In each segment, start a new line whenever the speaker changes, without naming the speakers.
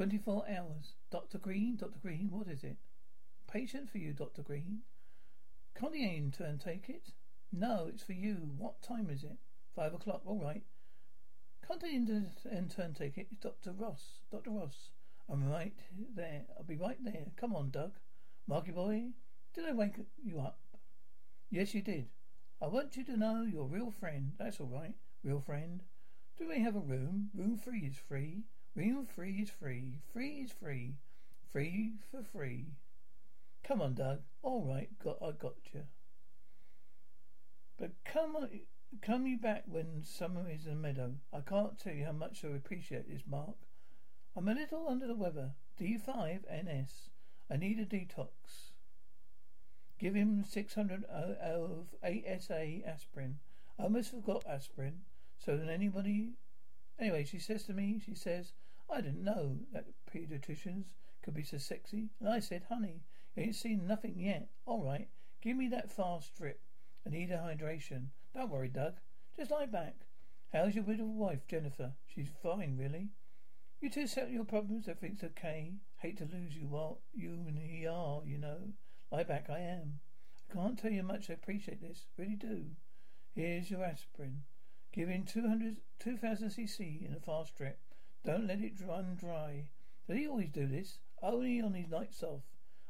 24 hours. Dr. Greene, Dr. Greene, what is it? Patient for you, Dr. Greene. Can't the intern take it? No, it's for you. What time is it? Five o'clock, all right. Can't the take it? It's Dr. Ross. Dr. Ross. I'm right there. I'll be right there. Come on, Doug. Marky boy, did I wake you up? Yes, you did. I want you to know you're a real friend. That's all right. Real friend. Do we have a room? Room three is free. Free is free. Free is free. Free for free. Come on, Doug. All right, got I got you. But come on, come you back when summer is in the meadow. I can't tell you how much I appreciate this, Mark. I'm a little under the weather. D5 NS. I need a detox. Give him 600 of ASA aspirin. I almost forgot aspirin. So then anybody... Anyway, she says to me, she says, I didn't know that pediatricians could be so sexy. And I said, honey, you ain't seen nothing yet. All right, give me that fast drip. and need a hydration. Don't worry, Doug. Just lie back. How's your widow wife, Jennifer? She's fine, really. You two settle your problems. Everything's okay. Hate to lose you while you and he are, you know. Lie back, I am. I can't tell you much I appreciate this. Really do. Here's your aspirin. Give in 200, 2000 cc in a fast drip. Don't let it run dry. Does he always do this? Only on his nights off.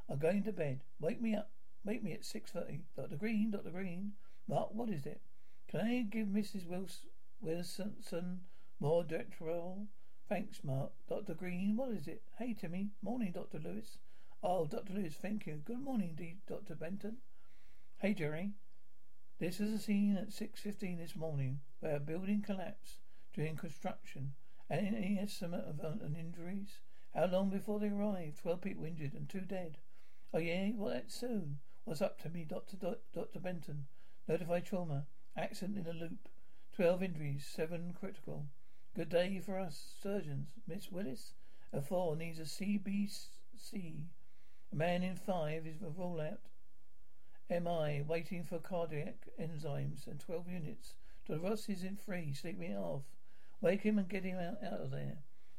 I'm going to bed. Wake me up. Wake me at 6.30. Dr. Greene, Dr. Greene. Mark, what is it? Can I give Mrs. Wilson, Wilson more Detrol? Thanks, Mark. Dr. Greene, what is it? Hey, Timmy. Morning, Dr. Lewis. Oh, Dr. Lewis, thank you. Good morning, Dr. Benton. Hey, Jerry. This is a scene at 6.15 this morning where a building collapsed during construction. Any estimate of an injuries? How long before they arrived? Twelve people injured and two dead. Oh yeah? Well, that's soon. What's up to me, Doctor Doctor Benton? Notified trauma. Accident in a loop. Twelve injuries. Seven critical. Good day for us surgeons. Miss Willis, a four needs a CBC. A man in five is a rollout. MI waiting for cardiac enzymes and 12 units. Dr. Ross is in free, sleeping off. Wake him and get him out, out of there.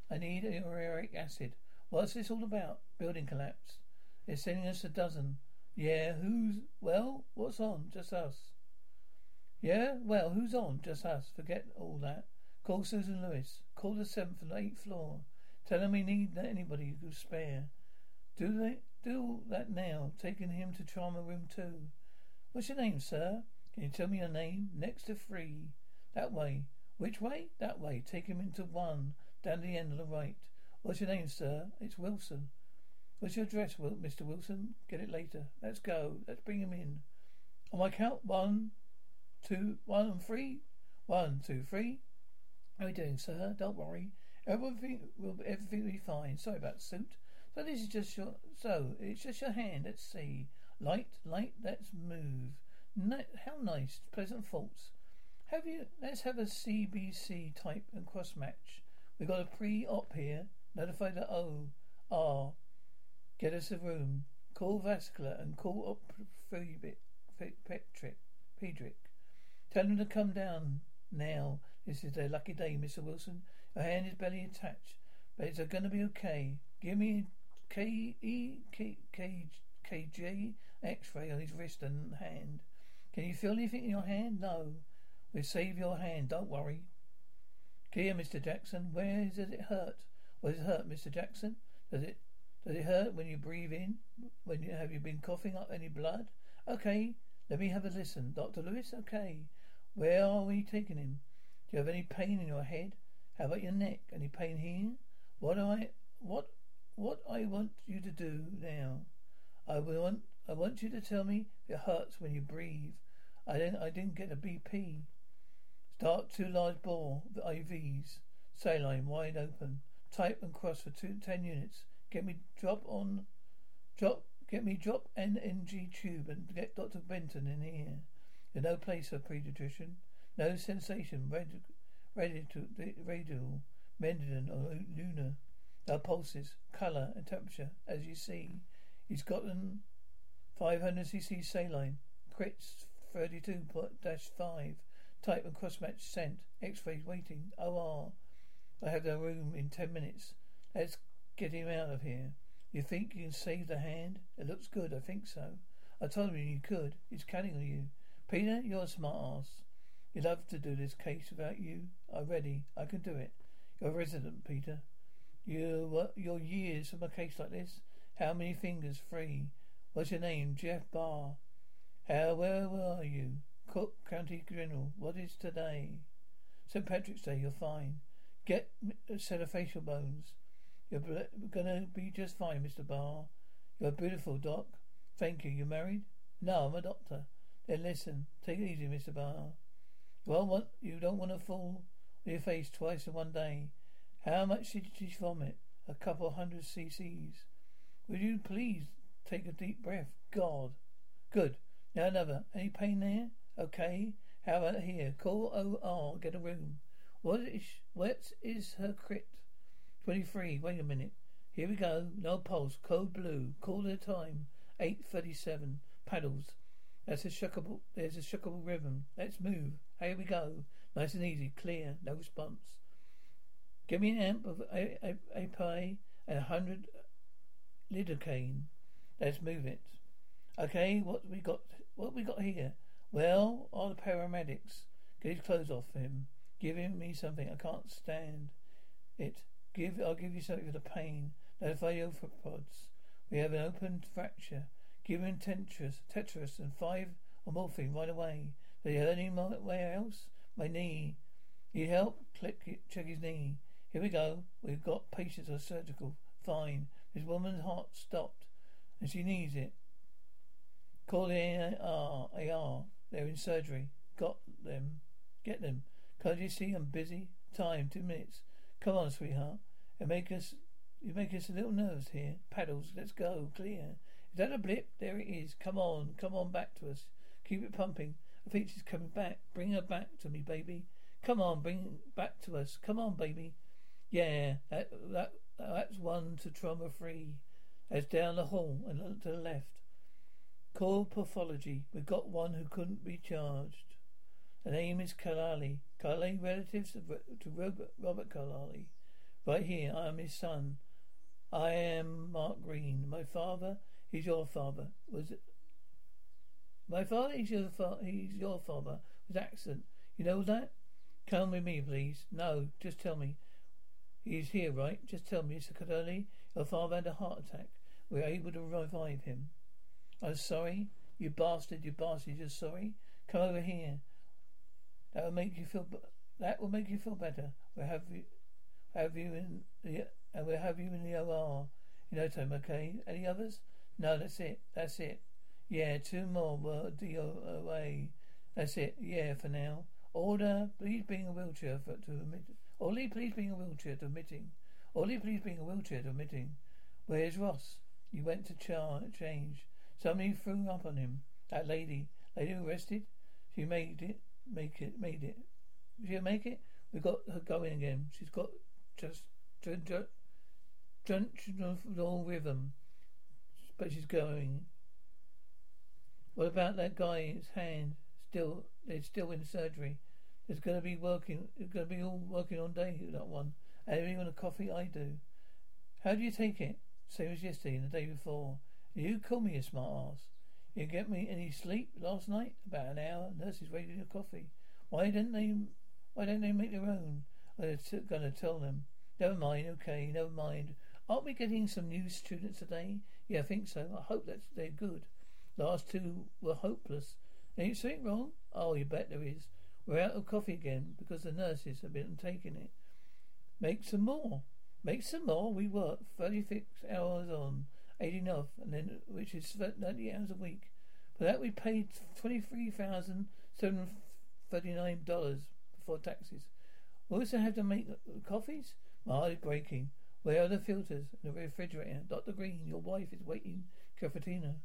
I need uric acid. What's this all about? Building collapse. They're sending us a dozen. Yeah, who's, well, what's on? Just us. Yeah, well, who's on? Just us. Forget all that. Call Susan Lewis. Call the seventh and eighth floor. Tell them we need anybody who spare. Do they? Do that now. Taking him to trauma room two. What's your name, sir? Can you tell me your name? Next to three. That way. Which way? That way. Take him into one. Down the end on the right. What's your name, sir? It's Wilson. What's your address, Mr. Wilson? Get it later. Let's go. Let's bring him in. On my count, one, two, one and three. One, two, three. How are you doing, sir? Don't worry. Everything will everything will be fine. Sorry about suit. So this is just your. So it's just your hand. Let's see. Light, light. Let's move. How nice. Pleasant thoughts. Have you? Let's have a CBC type and cross match. We've got a pre-op here. Notify the O R. Get us a room. Call vascular and call up Petrick. Pedrick. Tell them to come down now. This is their lucky day, Mr. Wilson. Your hand is barely attached, but it's going to be okay. Give me K E K K K J X-ray on his wrist and hand. Can you feel anything in your hand? No. We'll save your hand. Don't worry. Here, Mr. Jackson. Where does it hurt? Where does it hurt, Mr. Jackson? Does it does it hurt when you breathe in? When you have you been coughing up any blood? Okay. Let me have a listen. Dr. Lewis? Okay. Where are we taking him? Do you have any pain in your head? How about your neck? Any pain here? What do I what what I want you to do now, I want I want you to tell me if it hurts when you breathe. I didn't, I didn't get a BP. Start two large bore the IVs. Saline wide open. Type and cross for two, ten units. Get me drop on, drop, get me drop NNG tube and get Dr. Benton in here. No place for pediatrician. No sensation. Ready, ready to, radial, median or ulnar. No pulses, colour and temperature, as you see. He's gotten 500cc saline. Crits 32-5. Type and cross-match sent. X-ray waiting. OR. I have the room in ten minutes. Let's get him out of here. You think you can save the hand? It looks good, I think so. I told him you could. He's counting on you. Peter, you're a smart ass. You'd love to do this case without you. I'm ready. I can do it. You're a resident, Peter. You, your years from a case like this? How many fingers? Three. What's your name? Jeff Barr. How, where are you? Cook County General. What is today? St. Patrick's Day. You're fine. Get a uh, set of facial bones. You're gonna be just fine, Mr. Barr. You're beautiful, Doc. Thank you. You married? No, I'm a doctor. Then listen. Take it easy, Mr. Barr. Well, what, you don't want to fall on your face twice in one day. How much did you vomit? A couple hundred cc's. Would you please take a deep breath? God. Good. Now another. Any pain there? Okay. How about here? Call OR. Get a room. What is, what is her crit? 23. Wait a minute. Here we go. No pulse. Code blue. Call the time. 8.37. Paddles. That's a shockable, there's a shockable rhythm. Let's move. Here we go. Nice and easy. Clear. No response. Give me an amp of epi and a hundred lidocaine. Let's move it. Okay, what we got? What we got here? Well, all the paramedics. Get his clothes off him. Give him me something. I can't stand it. Give. I'll give you something for the pain. Notify the pods. We have an open fracture. Give him tetras, tetras, and five of morphine right away. Did he hurt anywhere else? My knee. Need help? Click. Check his knee. Here we go. We've got patients are surgical. Fine. This woman's heart stopped, and she needs it. Call the AR. AR. They're in surgery. Got them. Get them. Can't you see I'm busy? Time, two minutes. Come on, sweetheart. It make us you make us a little nervous here. Paddles, let's go. Clear. Is that a blip? There it is. Come on, come on back to us. Keep it pumping. I think she's coming back. Bring her back to me, baby. Come on, bring back to us. Come on, baby. Yeah, that that that's one to trauma free. That's down the hall and to the left. Call pathology. We've got one who couldn't be charged. The name is Kalali. Kalali relatives to Robert, Robert Kalali. Right here, I am his son. I am Mark Greene. My father, he's your father. Was it? My father, he's your father. He's your father. Was accident. You know that? Come with me, please. No, just tell me. He's here, right? Just tell me, Mr. Kalali. Your father had a heart attack. We were able to revive him. I'm sorry. You bastard, you bastard, you're sorry? Come over here. That will make you feel. That will make you feel better. We'll have you, have you in the, and we'll have you in the OR. You know, Tom. Okay. Any others? No, that's it. That's it. Yeah, two more were DOA. That's it. Yeah, for now. Order, please bring a wheelchair for, to admit. Orly, please bring a wheelchair to admitting. Orly, please bring a wheelchair to admitting. Where's Ross? You went to char- change. Somebody threw up on him. That lady. Lady arrested? She made it. Make it. Made it. She'll make it? We got her going again. She's got just all rhythm. But she's going. What about that guy's hand? Still, they're still in surgery. It's going to be working. It's going to be all working on day. That one. Even a coffee, I do. How do you take it? Same as yesterday and the day before. You call me a smart ass. You get me any sleep last night? About an hour. Nurses waiting your coffee. Why didn't they? Why don't they make their own? I'm going to tell them. Never mind. Okay, never mind. Aren't we getting some new students today? Yeah, I think so. I hope that they're good. Last two were hopeless. Ain't something wrong? Oh, you bet there is. We're out of coffee again because the nurses have been taking it. Make some more. Make some more. We work 36 hours on. Eight enough, and then which is ninety hours a week. For that we paid twenty-three thousand seven hundred thirty-nine dollars before taxes. We also have to make coffees. My heart is breaking. Where are the filters in the refrigerator? Dr. Greene, your wife is waiting. Cafetina.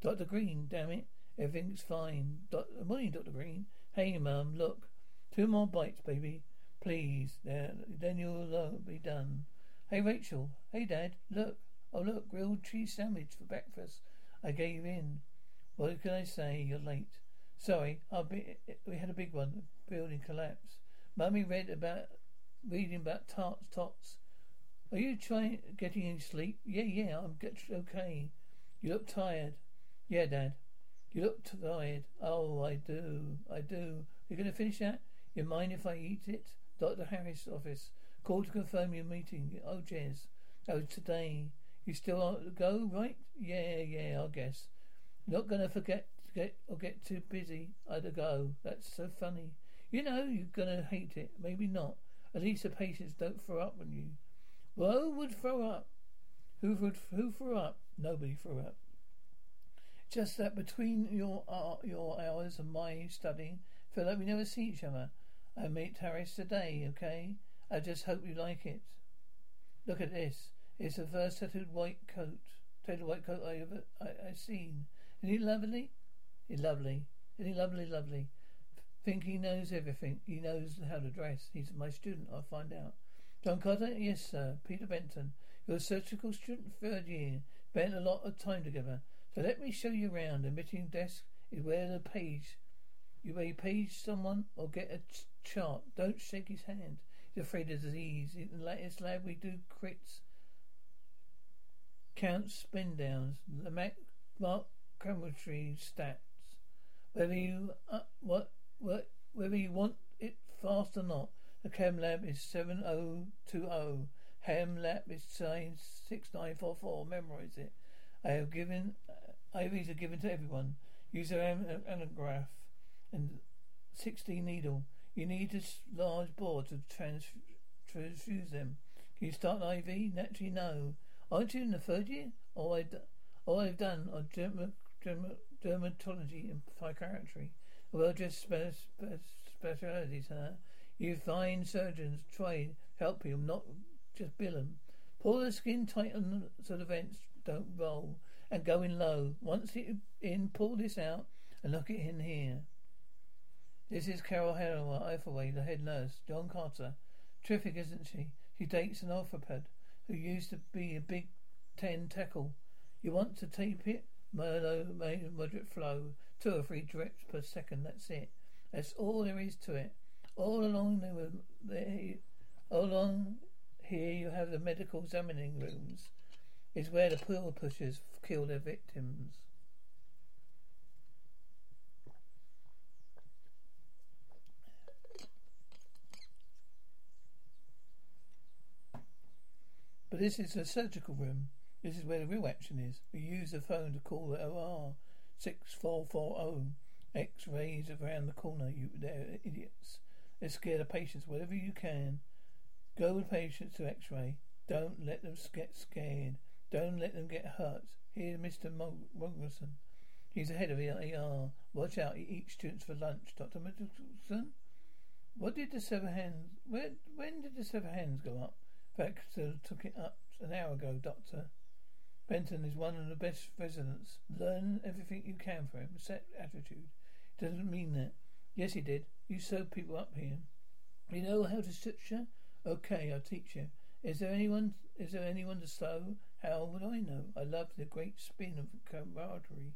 Dr. Greene, damn it. Everything's fine. Do- morning, Dr. Greene. Hey, Mum, look. Two more bites, baby. Please. There, then you'll uh, be done. Hey, Rachel. Hey, Dad. Look. Oh, look. Grilled cheese sandwich for breakfast. I gave in. What can I say? You're late. Sorry. I'll be, we had a big one. Building collapse. Mummy read about, reading about tarts, tots. Are you trying, getting any sleep? Yeah, yeah. I'm get, okay. You look tired. Yeah, Dad. You look tired. Oh, I do. I do. You gonna finish that? You mind if I eat it? Dr. Harris' office. Call to confirm your meeting. Oh, Jez. Oh, today. You still want to go, right? Yeah, yeah, I guess. Not gonna forget to get or get too busy. I'd go. That's so funny. You know you're gonna hate it. Maybe not. At least the patients don't throw up on you. Well, who would throw up? Who would who threw up? Nobody threw up. Just that between your uh, your hours and my studying, feel like we never see each other. I meet Harris today, okay? I just hope you like it. Look at this. It's the first tattooed white coat, tattooed white coat I ever I, I seen. Isn't he lovely? He's lovely. Isn't he lovely, lovely? Think he knows everything. He knows how to dress. He's my student. I'll find out. John Carter? Yes, sir. Peter Benton. You're a surgical student, third year. Spent a lot of time together. So let me show you around. The meeting desk is where the page. You may page someone or get a ch- chart. Don't shake his hand. He's afraid of disease. In the latest lab, we do crits, counts, spin downs, the Mac mark chemistry stats. Whether you uh, what what whether you want it fast or not. The chem lab is seven oh two oh. Ham lab is six nine four four. Memorize it. I have given uh, IVs are given to everyone. Use an angiocath and sixteen needle. You need a large board to trans- transfuse them. Can you start an IV? Naturally, no. Aren't you in the third year? All, I d- all I've done are derma- derma- dermatology and psychiatry. Well, just spe- spe- specialities, huh? You find surgeons try help you, not just bill 'em. Pull the skin tight on so the vents don't roll and go in low. Once it in, pull this out and look it in here. This is Carol Hathaway, the head nurse. John Carter. Terrific, isn't she? She dates an orthoped who used to be a Big Ten tackle. You want to tape it? Merlot, moderate flow. Two or three drips per second, that's it. That's all there is to it. All along there were there, all along here you have the medical examining rooms. Is where the pill pushers kill their victims. But this is a surgical room. This is where the real action is. We use the phone to call the OR 6440. X-rays around the corner, you they're idiots. They scare the patients wherever you can. Go with patients to X-ray. Don't let them get scared. Don't let them get hurt. Here's Mr. Moggerson. He's the head of the ER. Watch out, he eats students for lunch. Dr. Middleton? What did the sever hands... Where, when did the sever hands go up? Baxter took it up an hour ago, Doctor. Benton is one of the best residents. Learn everything you can from him. Set attitude. He doesn't mean that. Yes, he did. You sew people up here. You know how to suture? Okay, I'll teach you. Is there anyone? Is there anyone to sew? How would I know? I love the great spin of camaraderie.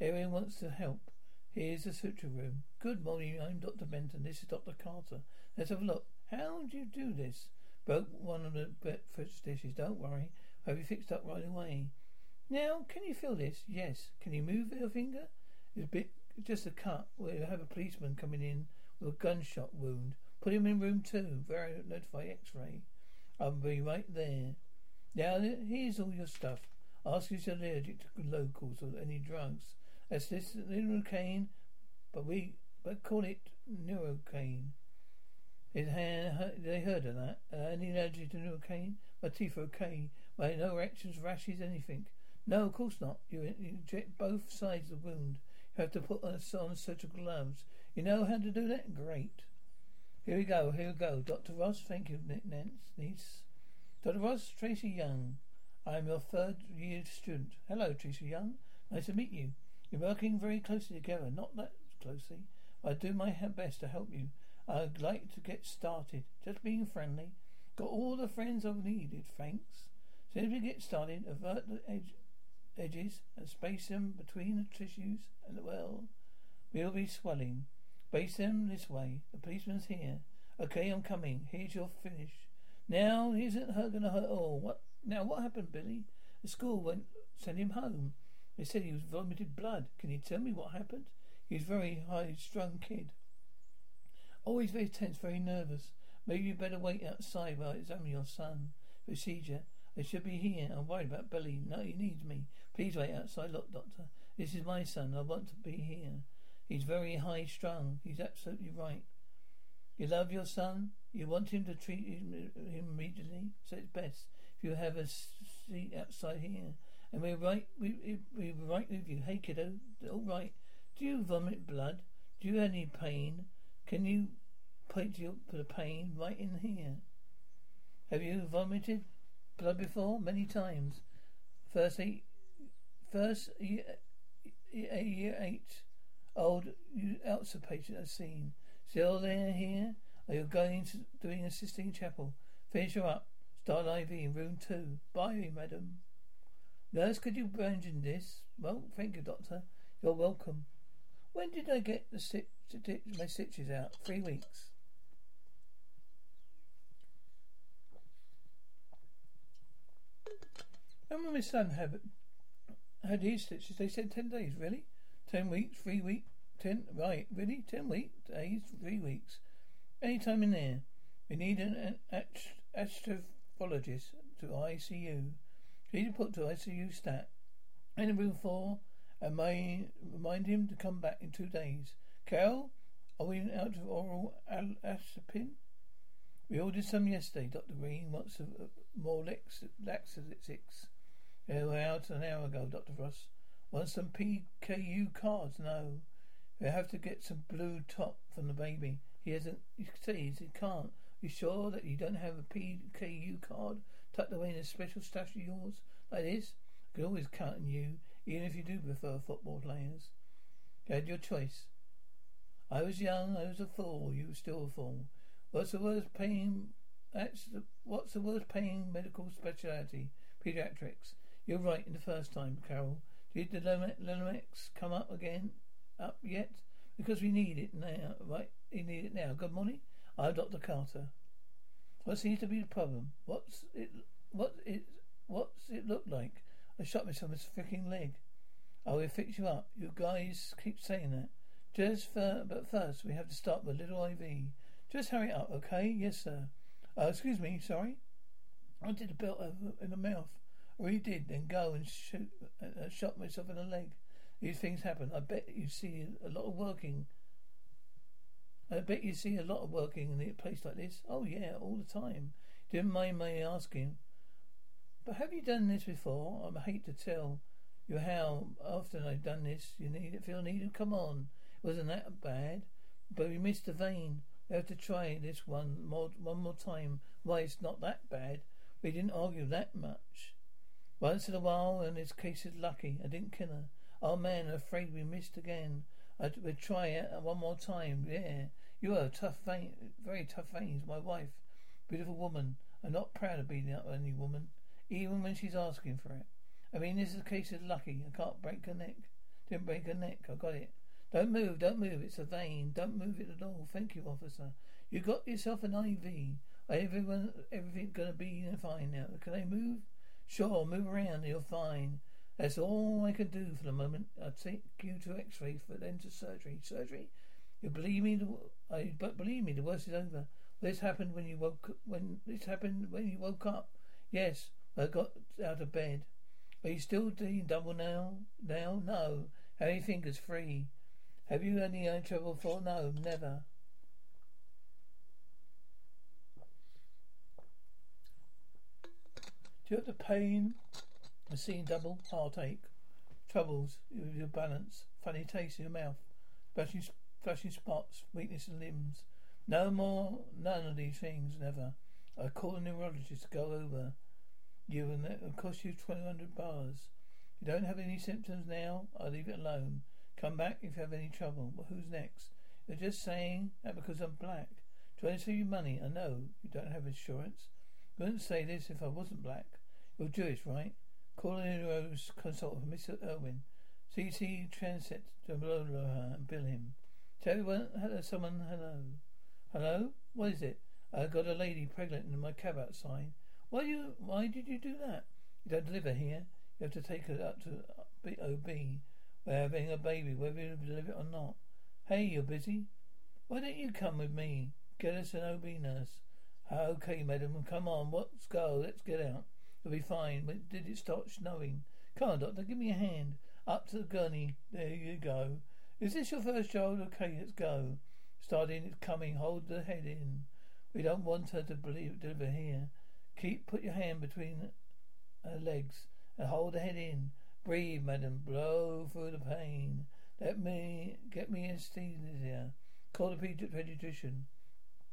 Everyone wants to help. Here's the suture room. Good morning. I'm Dr. Benton. This is Dr. Carter. Let's have a look. How do you do this? Broke one of the breakfast dishes. Don't worry. Have you fixed up right away? Now, can you feel this? Yes. Can you move your finger? It's a bit, just a cut you have a policeman coming in with a gunshot wound. Put him in room two. Very notify X-ray. I'll be right there. Now, here's all your stuff. Ask if you're allergic to locals or any drugs. That's this lidocaine, but we but call it Novocaine. They heard of that. Uh, any allergy to Novocaine? My teeth are okay. My no erections, rashes, anything. No, of course not. You, inject both sides of the wound. You have to put on, on surgical gloves. You know how to do that? Great. Here we go, here we go. Dr. Ross, thank you, Nance, niece. Dr. Ross, Tracy Young. I am your third year student. Hello, Tracy Young. Nice to meet you. You're working very closely together. Not that closely. I do my best to help you. I'd like to get started. Just being friendly. Got all the friends I've needed, thanks. We get started, avert the edge, edges and space them between the tissues and the well. We'll be swelling. Base them this way. The policeman's here. Okay, I'm coming. Here's your finish. Now, isn't gonna hurt all? Oh, what? Now, what happened, Billy? The school went, sent him home. They said he was vomited blood. Can you tell me what happened? He's a very high-strung kid. Always very tense, very nervous. Maybe you better wait outside while I examine your son. Procedure. I should be here. I'm worried about Billy. No, he needs me. Please wait outside. Look, doctor. This is my son. I want to be here. He's very high strung. He's absolutely right. You love your son? You want him to treat him uh, immediately? So it's best if you have a seat outside here. And we're right, we, we're right with you. Hey kiddo, all right. Do you vomit blood? Do you have any pain? Can you your put a pain right in here? Have you vomited blood before? Many times. First eight, first year, year eight old ulcer patient I've seen. Still there here? Are you going to doing a Sistine Chapel? Finish her up. Start IV in room two. Bye, madam. Nurse, could you in this? Well, thank you, doctor. You're welcome. When did I get the stitch, my stitches out? Three weeks. When my son have had his stitches? They said ten days. Really? Ten weeks, three weeks, ten, right, really? Ten weeks, days, three weeks. Any time in there. We need an, an astrophologist to ICU. To put to ICU stat. In room four, and may remind him to come back in two days. Carol, are we out of oral aspirin? We ordered some yesterday. Dr. Greene wants a uh, more lax, laxatives. Yeah, we're out an hour ago, Dr. Ross. Want some PKU cards? No. We have to get some blue top from the baby. He hasn't. You says he can't. You sure that you don't have a PKU card tucked away in a special stash of yours like this? I can always count on you, even if you do prefer football players. You had your choice. I was young. I was a fool. You were still a fool. What's the worst paying? That's the, what's the worst paying medical specialty? Pediatrics. You're right in the first time, Carol. Did the Lenox come up again? Up yet? Because we need it now, right? We need it now. Good morning. I'm Dr. Carter. What seems to be the problem? What's it? What it? What's it look like? I shot myself in the freaking leg. I will fix you up. You guys keep saying that. Just for, but first we have to start with little IV. Just hurry up, okay? Yes, sir. Uh, excuse me, sorry. I did a belt in the mouth. Or he did, then go and shoot, uh, shot myself in the leg. These things happen. I bet you see a lot of working. I bet you see a lot of working in a place like this. Oh yeah, all the time. Didn't mind my asking. But have you done this before? I hate to tell you how often I've done this. You need it, feel needed. Come on, it wasn't that bad. But we missed the vein. We have to try this one more, one more time. Why, it's not that bad. We didn't argue that much. Once in a while, and this case is lucky. I didn't kill her. Oh man, afraid we missed again. I would try it one more time. Yeah, you are a tough vein, very tough veins. My wife, beautiful woman. I'm not proud of being the only woman, even when she's asking for it. I mean, this is a case of lucky. I can't break her neck. Didn't break her neck. I got it. Don't move, don't move. It's a vein. Don't move it at all. Thank you, officer. You got yourself an IV. Everyone, everything's gonna be fine now. Can I move? Sure, move around, you're fine. That's all I can do for the moment. I'll take you to X-ray, for then to surgery. Surgery? You believe me? The, I but believe me, the worst is over. This happened when you woke. When this happened when you woke up. Yes, I got out of bed. Are you still doing double now? Now? No. How many fingers free? Have you any trouble before? No, never. Do you have the pain? A seeing double, heartache, troubles with your balance, funny taste in your mouth, flashing, flashing spots, weakness in limbs. No more, none of these things, never. I call a neurologist to go over you and that will cost you twelve hundred bars. You don't have any symptoms now, I'll leave it alone. Come back if you have any trouble. But who's next? You're just saying that because I'm black. Trying to save you money, I know. You don't have insurance. I wouldn't say this if I wasn't black. You're Jewish, right? Call in Rose consultant for Mr. Irwin. CT Transit to and bill him. Tell everyone hello someone hello. Hello? What is it? I got a lady pregnant in my cab outside. Why you why did you do that? You don't deliver here. You have to take her up to OB. We're having a baby, whether you deliver it or not. Hey, you're busy? Why don't you come with me? Get us an OB nurse. Ah, okay, madam, come on, let's go, let's get out. You'll be fine. When did it start snowing? Come on, doctor, give me a hand. Up to the gurney. There you go. Is this your first child? Okay, let's go. Starting, it's coming. Hold the head in. We don't want her to believe, deliver here. Keep, put your hand between her legs and hold the head in. Breathe, madam. Blow through the pain. Let me get me anesthesia. Call the pediatrician.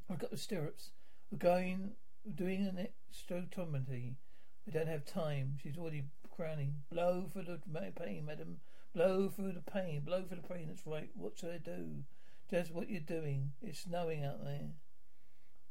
I've got the stirrups. We're going, we're doing an extrotometry. We don't have time. She's already crowning. Blow for the pain, madam. Blow through the pain. Blow for the pain. That's right. What should I do? Just what you're doing. It's snowing out there.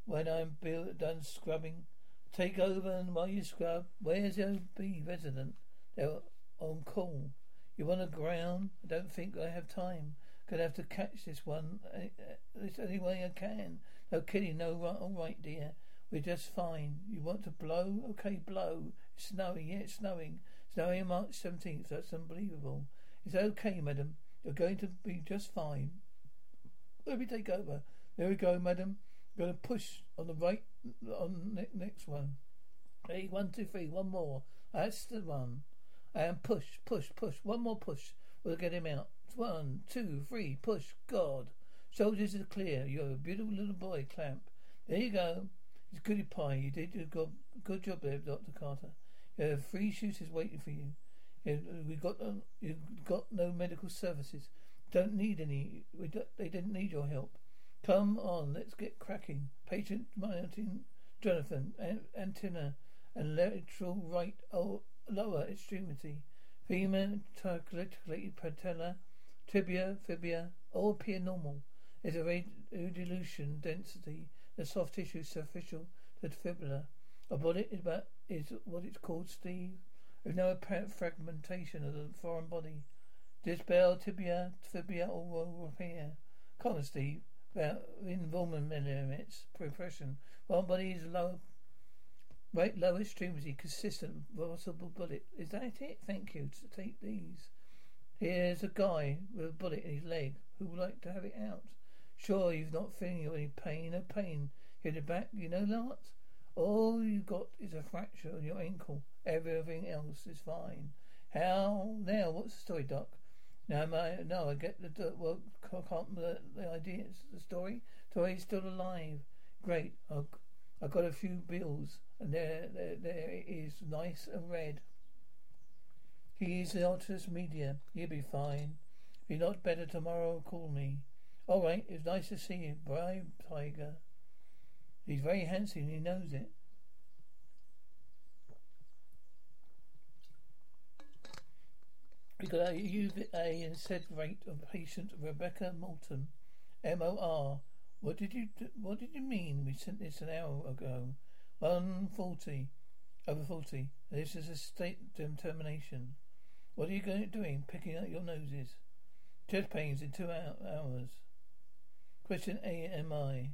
When I'm done scrubbing, take over and while you scrub, where's the OB resident? They're on call. You want to ground? I don't think I have time. Gonna have to catch this one. Uh, uh, this any way I can. No kidding. No, right, all right, dear. We're just fine. You want to blow? Okay, blow. It's snowing. Yeah, it's snowing. Snowing on March 17th. That's unbelievable. It's okay, madam. You're going to be just fine. Let me take over. There we go, madam. Going to push on the right, on the next one. Hey, one, two, three. One more. That's the one. And push, push, push. One more push. We'll get him out. One, two, three. Push. God. Shoulders are clear. You're a beautiful little boy, Clamp. There you go. It's goody pie. You did a good, good job there, Doctor Carter. You have three shooters waiting for you. you we got um, you got no medical services. Don't need any. We do, they didn't need your help. Come on, let's get cracking. Patient Martin Jonathan, antenna and lateral right oh, lower extremity. Femur articulated patella, tibia, fibia, all appear normal. There's a dilution density, the soft tissue superficial to the fibula. A is, about, is what it's called, Steve. There's no apparent fragmentation of the foreign body. Dispel, tibia, all will repair. Come on, Steve. About involvement millimeters, compression. One body is low, right lower extremity, consistent, possible bullet. Is that it? Thank you. Take these. Here's a guy with a bullet in his leg who would like to have it out. Sure, you've not feeling any pain. No pain. Hit the back, you know that? All you got is a fracture on your ankle. Everything else is fine. How now? What's the story, Doc? Now, my, no, I get the well, can't the, the idea. the story. Story's still alive. Great. I've, I've got a few bills, and there, there, there it is, nice and red. He's the otitis media. He'll be fine. If you're not better tomorrow, call me. All right. It's nice to see you, brave tiger. He's very handsome. He knows it. We got a UVA and said rate of patient Rebecca Moulton, M O R. What did you do? What did you mean? We sent this an hour ago. One forty, over forty. This is a state determination. What are you going doing? Picking up your noses. Chest pains in two hours. Question A M I.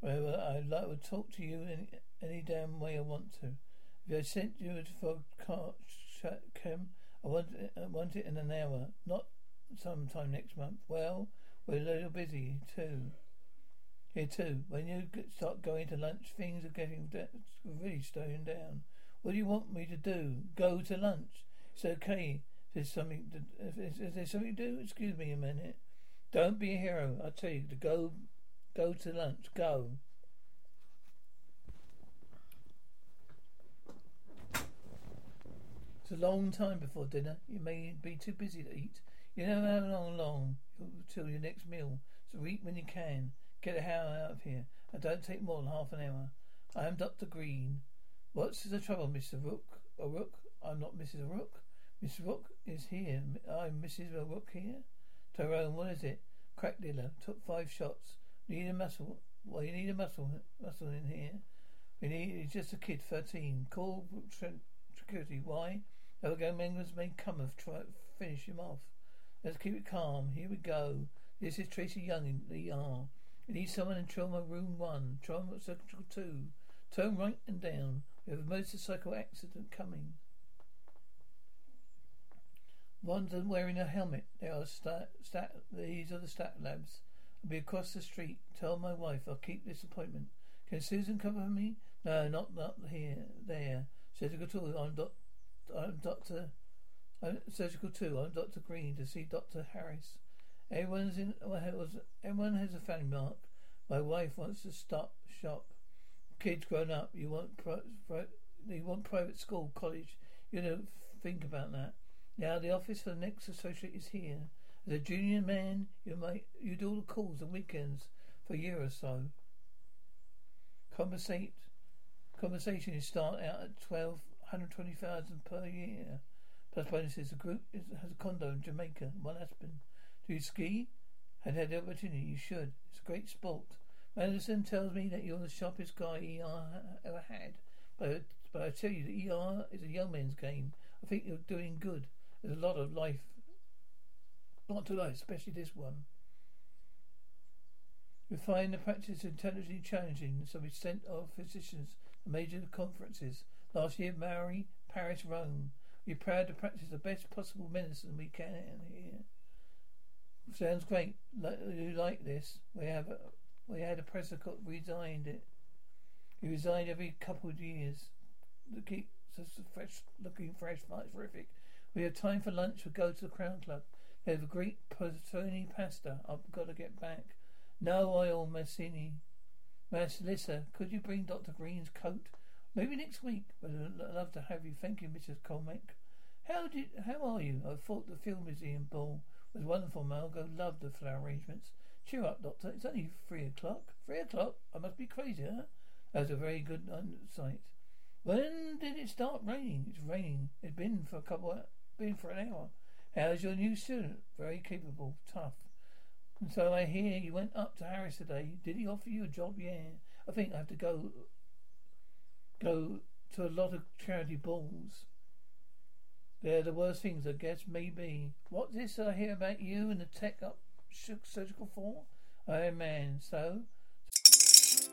Well, I'd like to talk to you any, any damn way I want to. If I sent you for car chem I want it, I want it in an hour, not sometime next month. Well, we're a little busy too. Here too. When you start going to lunch, things are getting really slowing down. What do you want me to do? Go to lunch? It's okay. If There's something. To, is, is there something to do? Excuse me a minute. Don't be a hero. I tell you to go. Go to lunch. Go. It's a long time before dinner. You may be too busy to eat. You know how long, long till your next meal. So eat when you can. Get a hell out of here. And don't take more than half an hour. I am Dr. Greene. What's the trouble, Mr. Rook? A Rook? I'm not Mrs. Rook. Miss Rook is here. I'm Mrs. Rook here. Tyrone, what is it? Crack dealer. Took five shots. Need a muscle. Well, you need a muscle muscle in here. We need. He's just a kid, thirteen. Call security. Why? Other gang members may come and try finish him off. Let's keep it calm. Here we go. This is Tracy Young in the ER. We need someone in trauma room one, trauma circle two. Turn right and down. We have a motorcycle accident coming. One's wearing a helmet. They are stat, these are the stat labs. I'll be across the street. Tell my wife I'll keep this appointment. Can Susan cover me? No, not not here. There. Surgical two. I'm doc, I'm Doctor. I'm surgical two. I'm Doctor Greene to see Doctor Harris. Everyone's in. Everyone has a family mark. My wife wants to stop shop. Kids grown up. You want pro, pro, you want private school, college. You don't think about that. Now the office for the next associate is here. As a junior man, you might you do all the calls and weekends for a year or so. Compensation is start out at twelve hundred twenty thousand per year. Plus bonuses. The group is, has a condo in Jamaica, one Aspen. Do you ski? Had had the opportunity. You should. It's a great sport. Anderson tells me that you're the sharpest guy ER ever had. But, but I tell you, the ER is a young man's game. I think you're doing good. There's a lot of life, not to life, especially this one. We find the practice intelligently challenging, so we sent our physicians to major conferences. Last year, Maori, Paris, Rome. We're proud to practice the best possible medicine we can here. Sounds great. You like this? We have a, we had a Prescott resigned it. He resigned every couple of years. To keep fresh, looking fresh, terrific. We have time for lunch. We'll go to the Crown Club. They have a great Pastroni pasta. I've got to get back. No oil, Massini. Lisa, could you bring Dr. Greene's coat? Maybe next week. But I'd love to have you. Thank you, Mrs. Colmack. How did? How are you? I thought the film museum ball was wonderful. Margot loved the flower arrangements. Cheer up, Doctor. It's only three o'clock. Three o'clock? I must be crazy, huh? That's a very good uh, sight. When did it start raining? It's raining. It's been for a couple of been for an hour. How's your new student? Very capable, tough. And so I hear you went up to Harris today. Did he offer you a job? Yeah. I think I have to go go to a lot of charity balls. They're the worst things, I guess, maybe. What's this I hear about you and the tech up surgical for? Oh man, so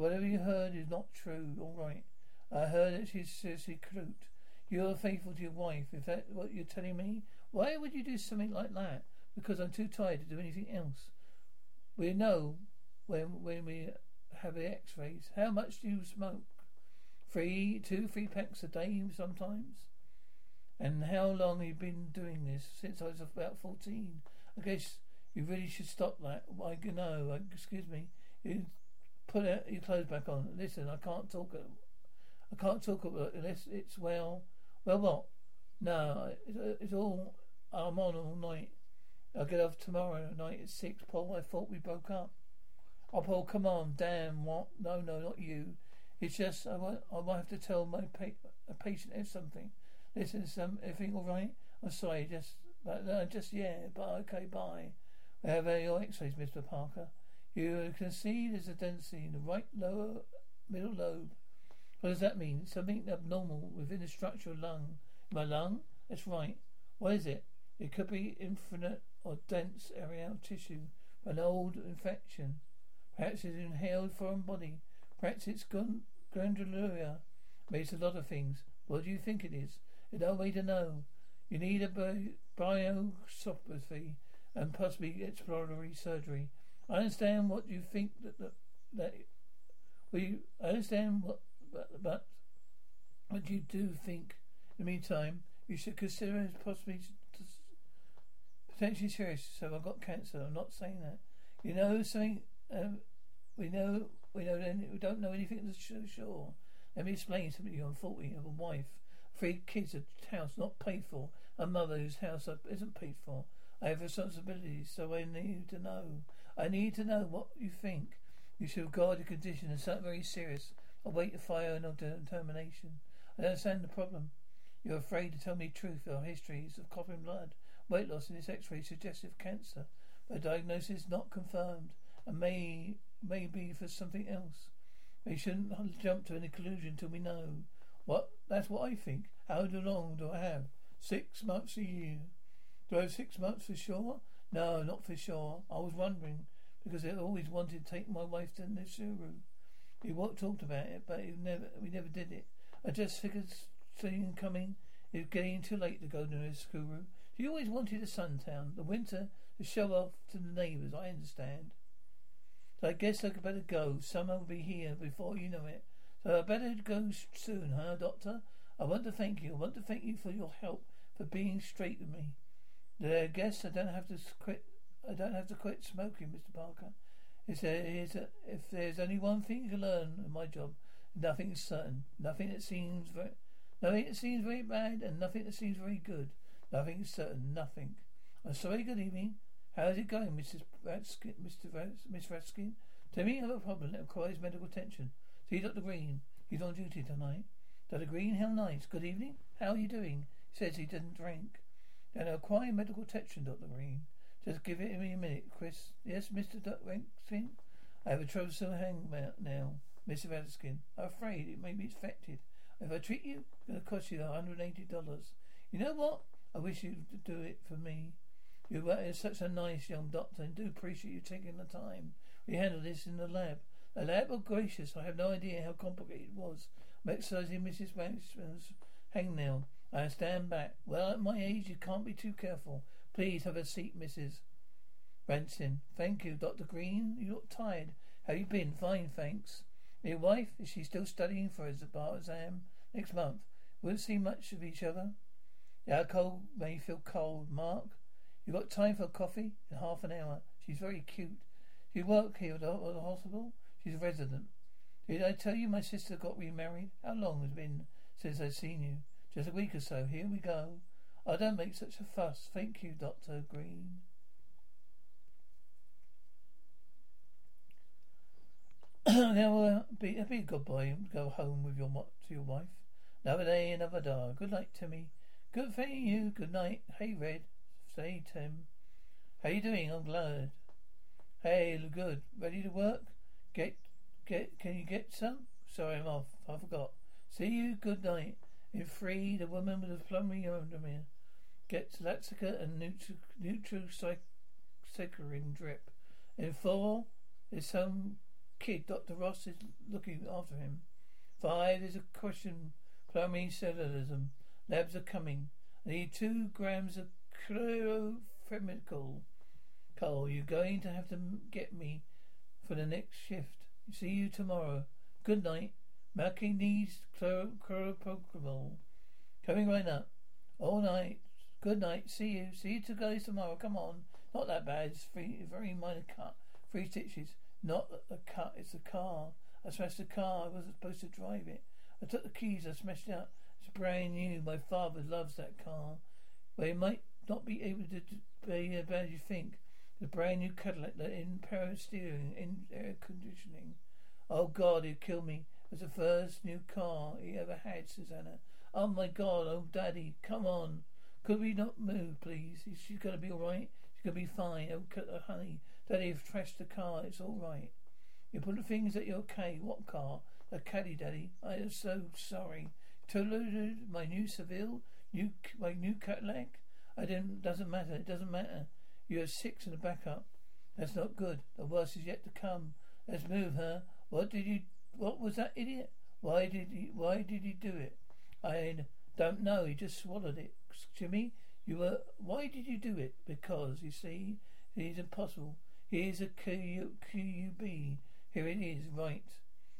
Whatever you heard is not true, all right. I heard that she's seriously crude. You're faithful to your wife. Is that what you're telling me? Why would you do something like that? Because I'm too tired to do anything else. We know when when we have the X-rays. How much do you smoke? Three, two, three packs a day sometimes. And how long have you been doing this? Since I was about fourteen. I guess you really should stop that. I know. Excuse me. You put your clothes back on. Listen, I can't talk. I can't talk about unless it's well. Well, what? No, it's, it's all. I'm on all night. I'll get off tomorrow night at six. Paul, I thought we broke up. Oh, Paul, come on, damn, what? No, no, not you. It's just I, want, I might have to tell my pa- patient something. Listen, some um, everything all right? I'm sorry, just, but, just, yeah, but okay, bye. We have your x-rays, Mr. Parker. You can see there's a density in the right lower middle lobe. What does that mean? Something abnormal within the structure of lung. My lung? That's right. What is it? It could be infinite or dense areal tissue, an old infection. Perhaps it's inhaled foreign body. Perhaps it's granuloma. Maybe a lot of things. What do you think it is? There's no way to know. You need a bi- biopsy and possibly exploratory surgery. I understand what you think that that, that we I understand what but, but what you do think. In the meantime, you should consider it possibly potentially serious. So I've got cancer. I'm not saying that. You know something. Um, we know we know we don't know anything that's sure. Let me explain something you. I'm 40. I have a wife, three kids, a house not paid for, a mother whose house isn't paid for. I have responsibilities, so I need to know. I need to know what you think. You should regard the condition as something very serious. Await the final determination. I don't understand the problem. You're afraid to tell me the truth. Our histories of coughing blood, weight loss, and this X-ray suggestive cancer. But diagnosis not confirmed, and may may be for something else. We shouldn't jump to any conclusion till we know. What? That's what I think. How long do I have? Six months a year. Do I have six months for sure? No, not for sure. I was wondering because I always wanted to take my wife to Nisuru. We talked about it, but it never we never did it. I just figured seeing coming. It's getting too late to go to Nisuru. She always wanted a sun town, the winter to show off to the neighbours. I understand. So I guess I could better go. Summer will be here before you know it. So I better go soon, huh, Doctor? I want to thank you. I want to thank you for your help, for being straight with me. I guess I don't have to quit. I don't have to quit smoking, Mr. Parker. There, is there, if there's only one thing you can learn in my job, nothing is certain. Nothing that seems very, nothing that seems very bad, and nothing that seems very good. Nothing is certain. Nothing. I'm sorry. Good evening. How's it going, Mrs. Raskin, Mr. Ras- Miss Raskin? Tell me you have a problem that requires medical attention. See Dr. Greene. He's on duty tonight. Dr. Greene, how nice. Good evening. How are you doing? He says he didn't drink. Then I require medical attention, Dr. Greene. Just give it me a minute, Chris. Yes, Mr. Dr. I have a troublesome hang now, Mr. Raskin. I'm afraid it may be infected. If I treat you, it's going to cost you $180. You know what? I wish you'd do it for me. You are such a nice young doctor and do appreciate you taking the time. We handled this in the lab. The lab? Oh, gracious, I have no idea how complicated it was. I'm exercising Mrs. Waxman's hangnail. I stand back. Well, at my age, you can't be too careful. Please have a seat, Mrs. Branson. Thank you, Dr. Greene. You look tired. How you been? Fine, thanks. Your wife? Is she still studying for a bar exam next month? We'll see much of each other. The alcohol may feel cold. Mark, you got time for coffee? In half an hour. She's very cute. She work here at the hospital? She's a resident. Did I tell you my sister got remarried? How long has it been since I've seen you? Just a week or so. Here we go. I oh, don't make such a fuss. Thank you, Dr. Greene. now, uh, be, be a good boy and go home with your to your wife. Another day, another day. Good night, Timmy. Good for you. Good night. Hey, Red. Say, Tim. How you doing? I'm glad. Hey, look good. Ready to work? Get, get, can you get some? Sorry, I'm off. I forgot. See you. Good night. In three, the woman with the plumbing underwear gets Laxica and neutral drip. In four, there's some kid. Dr. Ross is looking after him. Five, there's a question. Plumbing cellulism. Labs are coming. I need two grams of chloramphenicol. Cole, you're going to have to get me for the next shift. See you tomorrow. Good night. Needs chloramphenicol. Coming right up. All night. Good night. See you. See you two guys tomorrow. Come on. Not that bad. It's three, very minor cut. Three stitches. Not a cut. It's a car. I smashed the car. I wasn't supposed to drive it. I took the keys. I smashed it up. It's brand new. My father loves that car. But it might not be able to be as bad as you think. The brand new Cadillac, the in power steering, in air conditioning. Oh God, he'd kill me. Was the first new car he ever had, Susanna. Oh my God, oh Daddy, come on. Could we not move, please? She's gonna be alright. She's gonna be fine. Oh, uh, honey, Daddy have trashed the car. It's all right. You put the things that you're okay. What car? A caddy, Daddy. I am so sorry. Tolu, my new Seville, new my new Cadillac. I didn't. Doesn't matter. It doesn't matter. You have six in the backup. That's not good. The worst is yet to come. Let's move, huh? What did you? What was that idiot? Why did he? Why did he do it? I don't know. He just swallowed it. Jimmy, you were. Why did you do it? Because you see, is impossible. Here's a QUB. Here it is. Right.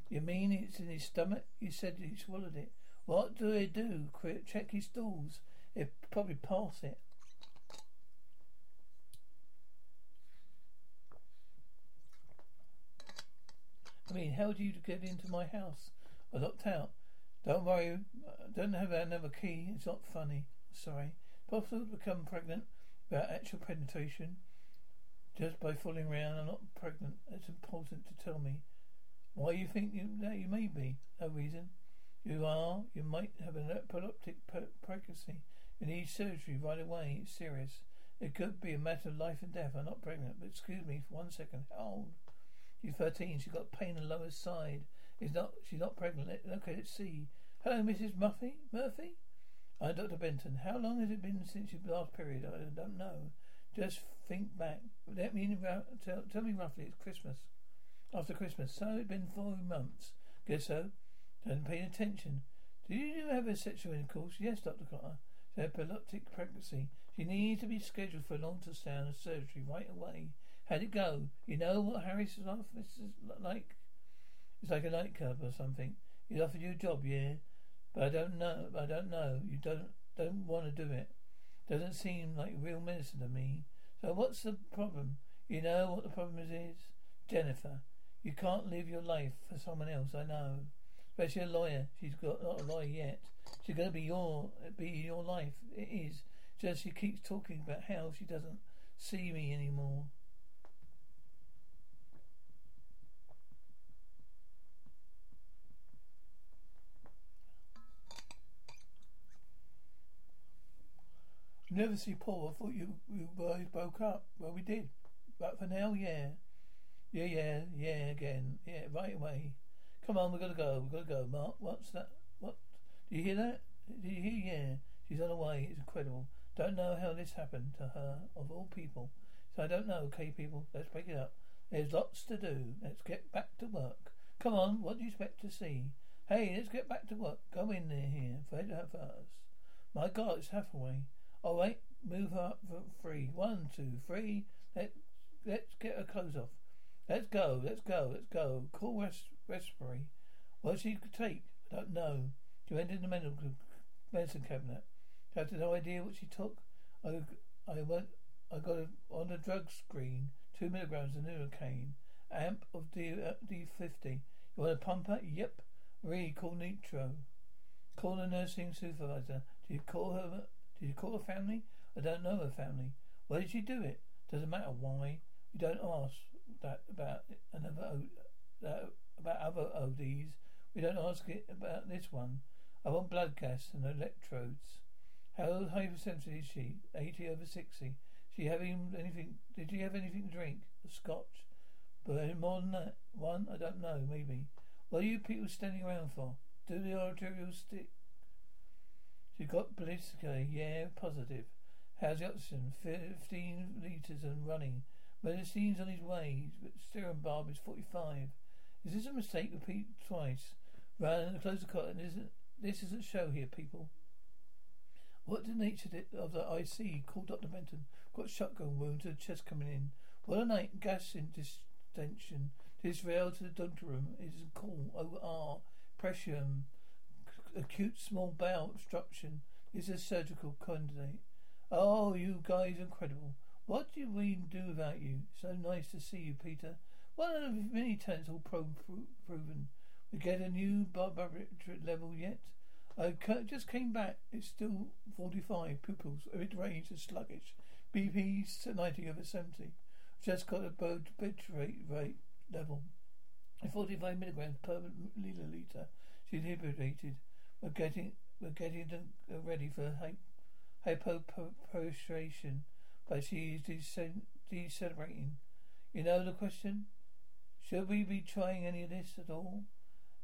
You mean it's in his stomach? You said he swallowed it. What do I do? Check his stools. It probably pass it. I mean, how do you get into my house? I locked out. Don't worry, I don't have another key. It's not funny. Sorry. Possible to become pregnant without actual penetration just by fooling around. I'm not pregnant. It's important to tell me. Why you think you, that you may be? No reason. You are. You might have an ectopic pregnancy. You need surgery right away. It's serious. It could be a matter of life and death. I'm not pregnant, but excuse me for one second. How old? She's 13. She's got pain on the lower side. She's not, she's not pregnant. Okay, let's see. Hello, Mrs. Murphy? Murphy? I'm Dr. Benton. How long has it been since your last period? I don't know. Just think back. Let me tell, tell me roughly. It's Christmas. After Christmas. So it's been four months. Guess so. Haven't paid attention. Do you have a sexual intercourse? Yes, Dr. Carter. She had ectopic pregnancy. She needs to be scheduled for an ultrasound and surgery right away. How'd it go? You know what Harry's office is like? It's like a nightclub or something. He's offered you a job, yeah? But I don't know. I don't know. You don't don't want to do it. Doesn't seem like real medicine to me. So what's the problem? You know what the problem is? is? Jennifer, you can't live your life for someone else. I know. Especially a lawyer. She's got not a lawyer yet. She's going to be your be your life. It is. Just she keeps talking about how she doesn't see me anymore. Never see Paul. I thought you you guys broke up. Well, we did, but for now, yeah, yeah, yeah, yeah. Again, yeah, right away. Come on, we gotta go. We gotta go. Mark, what's that? What? Do you hear that? Do you hear? Yeah, she's on her way. It's incredible. Don't know how this happened to her of all people. So I don't know. Okay, people, let's break it up. There's lots to do. Let's get back to work. Come on, what do you expect to see? Hey, let's get back to work. Go in there here. Fred first. My God, it's Hathaway. All right, move her up for three. One, two, three. Let let's get her clothes off. Let's go. Let's go. Let's go. Call res- respiratory. What she could take? I don't know. She went in the medical medicine cabinet. I had no idea what she took. I I went. I got a, on the drug screen two milligrams of Novocaine, amp of D uh, D fifty. You want a pumper? Yep. Marie, call Nitro. Call the nursing supervisor. Do you call her did you call her family? I don't know her family. Why did she do it? Doesn't matter why. We don't ask that about another uh, about other ODs. We don't ask it about this one. I want blood gas and electrodes. How hypersensitive is she? Eighty over sixty. She having anything? Did she have anything to drink? A scotch? But more than that, one I don't know. Maybe. What are you people standing around for? Do the arterial stick she got ballistica, yeah, positive. How's the oxygen? Fifteen litres and running. Medicine's on his way, but serum barb is forty-five. Is this a mistake? Repeat twice. Run, close the cotton. Isn't this is a show here, people? What the nature of the IC? Called Dr. Benton. Got shotgun wound to the chest coming in. What a night. Gas in distension. This rail to the doctor room. Is call. OR. Pressure um, acute small bowel obstruction is a surgical candidate. Oh, you guys incredible. What do we do without you? So nice to see you, Peter. One of the many talents all pro- proven. We get a new barbiturate level yet? Uh, I just came back. It's still 45. Pupils mid range and sluggish. BP 90 over 70. Just got a barometric rate level. 45 milligrams per milliliter. She's inhibited. We're getting we're getting them uh, ready for hypoperforation, but she is decelerating. You know the question? Should we be trying any of this at all?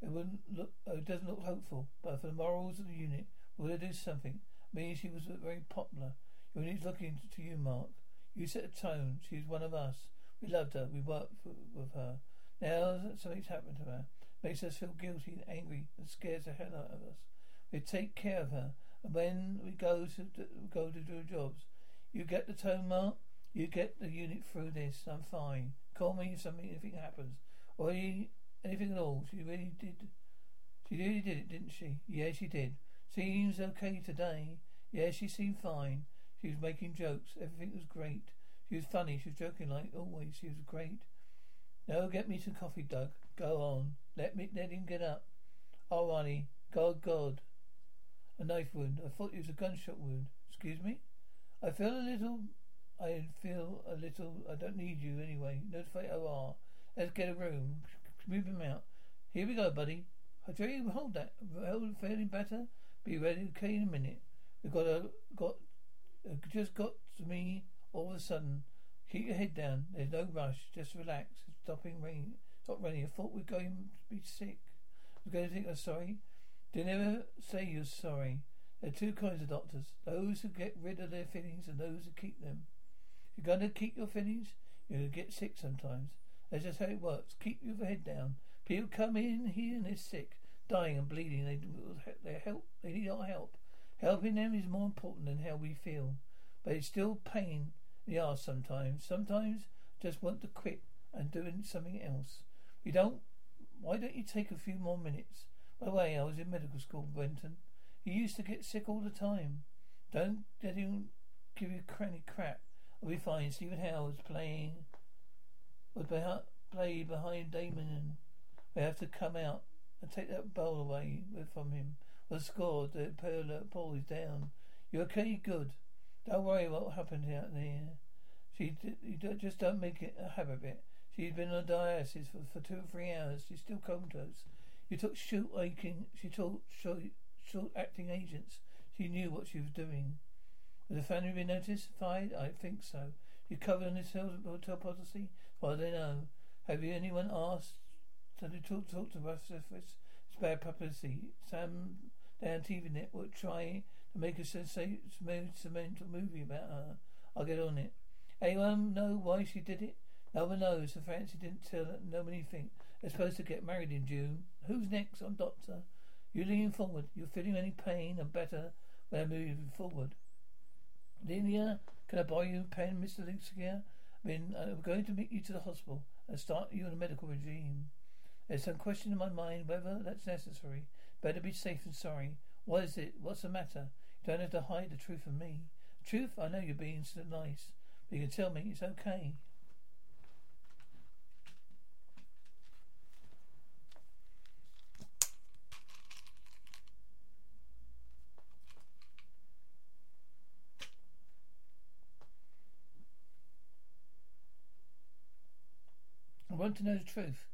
It wouldn't look. Uh, it doesn't look hopeful, but for the morals of the unit, will it do something? Me, she was very popular. Unit's looking to you, Mark. You set the tone. She's one of us. We loved her. We worked for, with her. Now something's happened to her. Makes us feel guilty and angry and scares the hell out of us. We take care of her, and when we go to do, go to do jobs, you get the tone, Mark. You get the unit through this. I'm fine. Call me if something anything happens, or you, anything at all. She really did. She really did it, didn't she? Yeah, she did. Seems okay today. Yeah, she seemed fine. She was making jokes. Everything was great. She was funny. She was joking like always. She was great. Now get me some coffee, Doug. Go on. Let me let him get up. Oh, honey. God, God. A knife wound. I thought it was a gunshot wound. Excuse me? I feel a little. I feel a little. I don't need you anyway. Notify OR. Let's get a room. Move him out. Here we go, buddy. I tell you, hold that. Hold feeling better. Be ready. Okay, in a minute. We got a got. Uh, just got to me all of a sudden. Keep your head down. There's no rush. Just relax. It's stopping raining. Stop raining. I thought we are going to be sick. Was going to think I'm sorry. They never say you're sorry. There are two kinds of doctors. Those who get rid of their feelings and those who keep them. If you're going to keep your feelings, you're going to get sick sometimes. That's just how it works. Keep your head down. People come in here and they're sick, dying and bleeding. They they help. They need our help. Helping them is more important than how we feel. But it's still pain in the ass sometimes. Sometimes just want to quit and doing something else. You don't. Why don't you take a few more minutes? By the way, I was in medical school, Benton. You used to get sick all the time. Don't let him give you cranny crap. I'll be fine. Stephen Howard's playing would play behind Damon and we have to come out and take that bowl away from him. The score, the Paul is down. You okay? Good. Don't worry what happened out there. She, you just don't make it a habit of it. She's been on dialysis for, for two or three hours. She's still comatose. You took short aching. She took short, short acting agents. She knew what she was doing. Has the family been notified? I think so. You covered on this hotel policy? Well, they know. Have you anyone asked to talk, talk to us it's, bad publicity? Sam down TV network trying to make a sentimental movie about her. I'll get on it. Anyone know why she did it? No one knows. The fancy didn't tell nobody think. They're supposed to get married in June. Who's next? I'm Doctor. You leaning forward. You're feeling any pain and better when I'm moving forward. Lilia, can I borrow you a pen, Mr. Linkskia? I mean, I'm going to meet you to the hospital and start you on a medical regime. There's some question in my mind whether that's necessary. Better be safe than sorry. What is it? What's the matter? You don't have to hide the truth from me. Truth? I know you're being so nice. But you can tell me it's okay. I want to know the truth.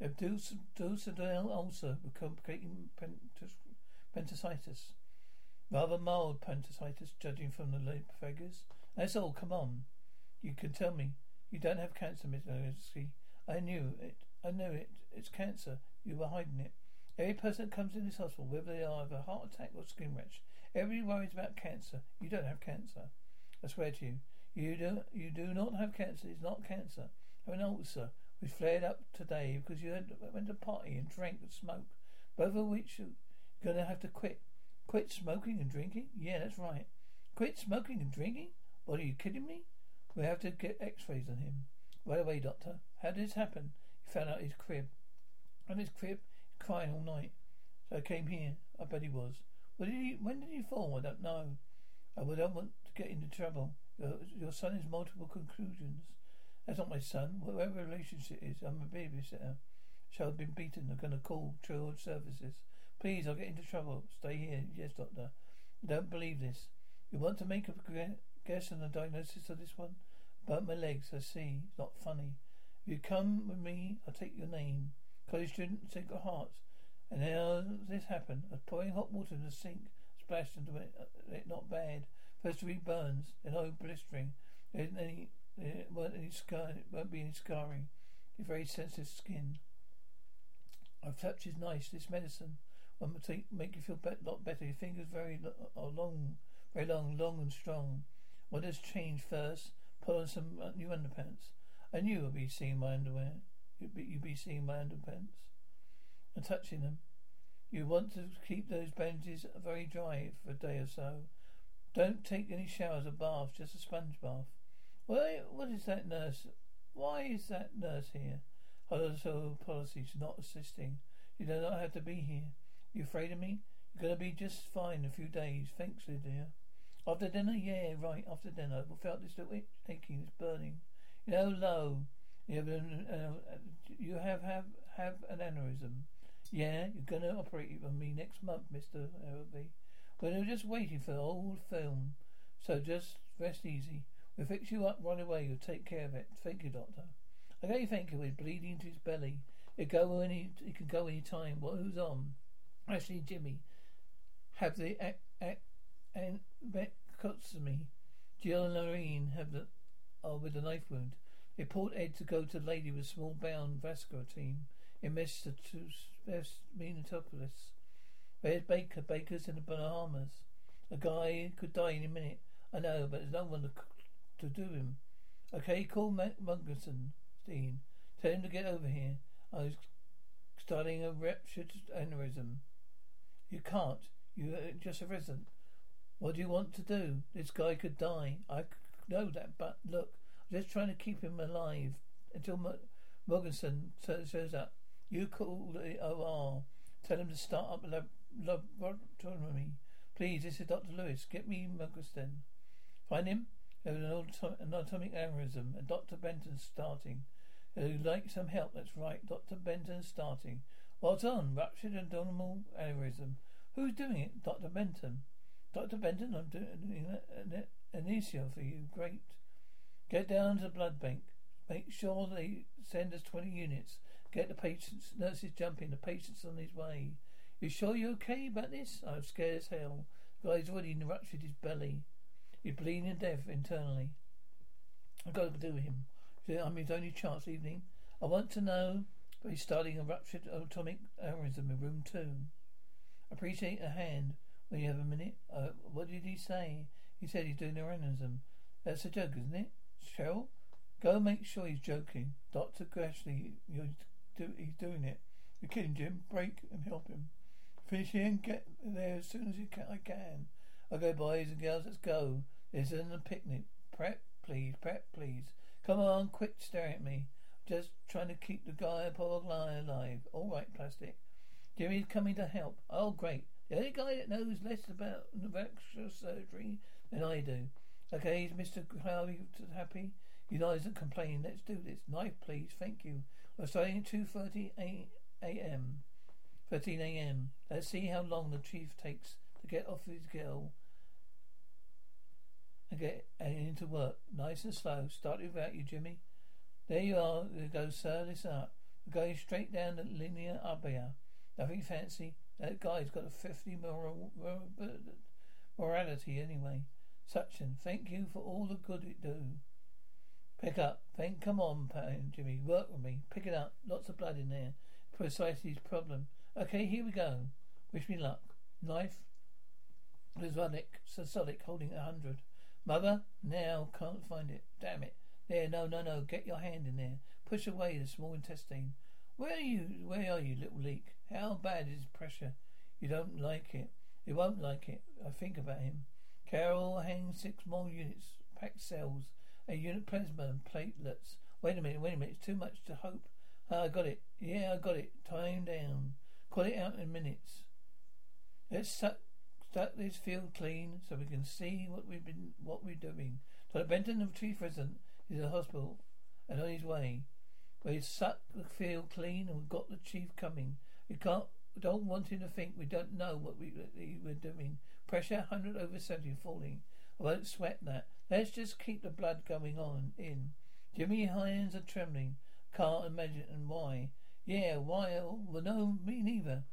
Dulcidale ulcer with complicating appendicitis. Rather mild appendicitis, judging from the figures. That's all. Come on. You can tell me. You don't have cancer, Miss Lewinsky. I knew it. I knew it. It's cancer. You were hiding it. Every person that comes in this hospital, whether they are of a heart attack or skin rash, everybody worries about cancer. You don't have cancer. I swear to you. You do, you do not have cancer. It's not cancer. Have an ulcer. We flared up today because you went to party and drank and smoked. Both of which you're going to have to quit. Quit smoking and drinking? Yeah, that's right. Quit smoking and drinking? What are you kidding me? We have to get x-rays on him. Right away, doctor. How did this happen? He found out his crib. On his crib, crying all night. So I came here. I bet he was. When did he, when did he fall? I don't know. I not want to get into trouble. Your, your son has multiple contusions. That's not my son. Whatever relationship is, I'm a babysitter. Have been beaten. I'm going to call child services. Please, I'll get into trouble. Stay here. Yes, doctor. I don't believe this. You want to make a guess on the diagnosis of this one? About my legs, I see. Not funny. If you come with me, I'll take your name. College student, Sacred Heart. And how this happened? I was pouring hot water in the sink, splashed into it. Uh, not bad. First three burns, then no blistering. There isn't any, there won't, any scar, won't be any scarring. Your very sensitive skin. I've touched is nice. This medicine will make, make you feel a lot better. Your fingers very are long, very long, long and strong. What has changed first? Put on some uh, new underpants. I knew I'd be seeing my underwear. You'd be, you'd be seeing my underpants and touching them. You want to keep those bandages very dry for a day or so. Don't take any showers or baths, just a sponge bath. Well, what is that nurse? Why is that nurse here? Hospital policy. She's not assisting. You do not have to be here. You afraid of me? You're going to be just fine in a few days. Thanks, dear. After dinner? Yeah, right, after dinner. I felt this little aching, this burning. You know, low. You have, an, uh, you have, have, have an aneurysm. Yeah, you're going to operate on me next month, Mr. Araby. We're just waiting for the old film. So just rest easy. We'll fix you up right away. You'll take care of it. Thank you, Doctor. Okay, thank you. He's bleeding to his belly. It go any. It can go any time. What? Who's on? Actually, Jimmy. Have the and me. Jill and Lorraine have the oh, with a knife wound. Pulled Ed to go to the lady with small bound vascular team in Minneapolis. Where's Baker? Baker's in the Bahamas. A guy could die in a minute. I know, but there's no one to, to do him. Okay, call Morgenstern, Dean. Tell him to get over here. I was starting a ruptured aneurysm. You can't. You're uh, just a resident. What do you want to do? This guy could die. I know that, but look, I'm just trying to keep him alive until Morgenstern shows up. You call the OR. Tell him to start up a laboratory. Please, this is Dr. Lewis. Get me Morgenstern. Find him? There an atomic aneurysm, and Dr. Benton's starting. Who'd like some help? That's right. Dr. Benton's starting. What's on? Ruptured abdominal aneurysm. Who's doing it? Dr. Benton. Dr. Benton, I'm doing an anesthesia for you. Great. Get down to the blood bank. Make sure they send us 20 units. Get the patients, nurses jumping. The patient's on his way. You sure you're okay about this? Oh, I'm scared as hell. The guy's already ruptured his belly. He's bleeding to death internally. I've got to do him. I'm his only chance evening. I want to know but he's starting a ruptured atomic aneurysm in room two. Appreciate a hand when you have a minute. Uh, what did he say? He said he's doing aneurysm. That's a joke, isn't it? Cheryl? Go make sure he's joking. Dr. Grashley, you're do, he's doing it. You're kidding, Jim. Break and help him. Finish here and get there as soon as you can. I can. Okay, boys and girls, let's go. This isn't a picnic. Prep, please. Prep, please. Come on, quit staring at me. Just trying to keep the guy, poor guy, alive. All right, plastic. Jimmy's coming to help. Oh, great. The only guy that knows less about vascular surgery than I do. Okay, is Mr. Crowley happy? You know, isn't complaining. Let's do this. Knife, please. Thank you. We're starting at 2.30 a.m. 13 a.m. Let's see how long the chief takes to get off his girl and get into work. Nice and slow. Start without you, Jimmy. There you are. Goes, sir. Listen up. We're going straight down the linear here. Nothing fancy. That guy's got a 50 moral, morality anyway. Suction, thank you for all the good it do. Pick up. Thank, come on, Pan, Jimmy. Work with me. Pick it up. Lots of blood in there. Precisely his problem. Okay, here we go. Wish me luck. Knife. Lazonic, Sasolic holding a hundred. Mother, now can't find it. Damn it. There, no, no, no. Get your hand in there. Push away the small intestine. Where are you? Where are you, little leak? How bad is pressure? You don't like it. You won't like it. I think about him. Carol hangs six more units, packed cells, a unit plasma and platelets. Wait a minute, wait a minute. It's too much to hope. Ah, I got it. Yeah, I got it. Time down. Call it out in minutes. Let's suck, suck this field clean so we can see what we've been, what we're doing. Dr. Benton, the chief resident, is in the hospital and on his way. We sucked the field clean and we've got the chief coming. We can't, we don't want him to think we don't know what we, we're doing. Pressure 100 over 70 falling. I won't sweat that. Let's just keep the blood going on in. Jimmy hands are trembling. Can't imagine and why. Yeah, why? Well, no, me neither.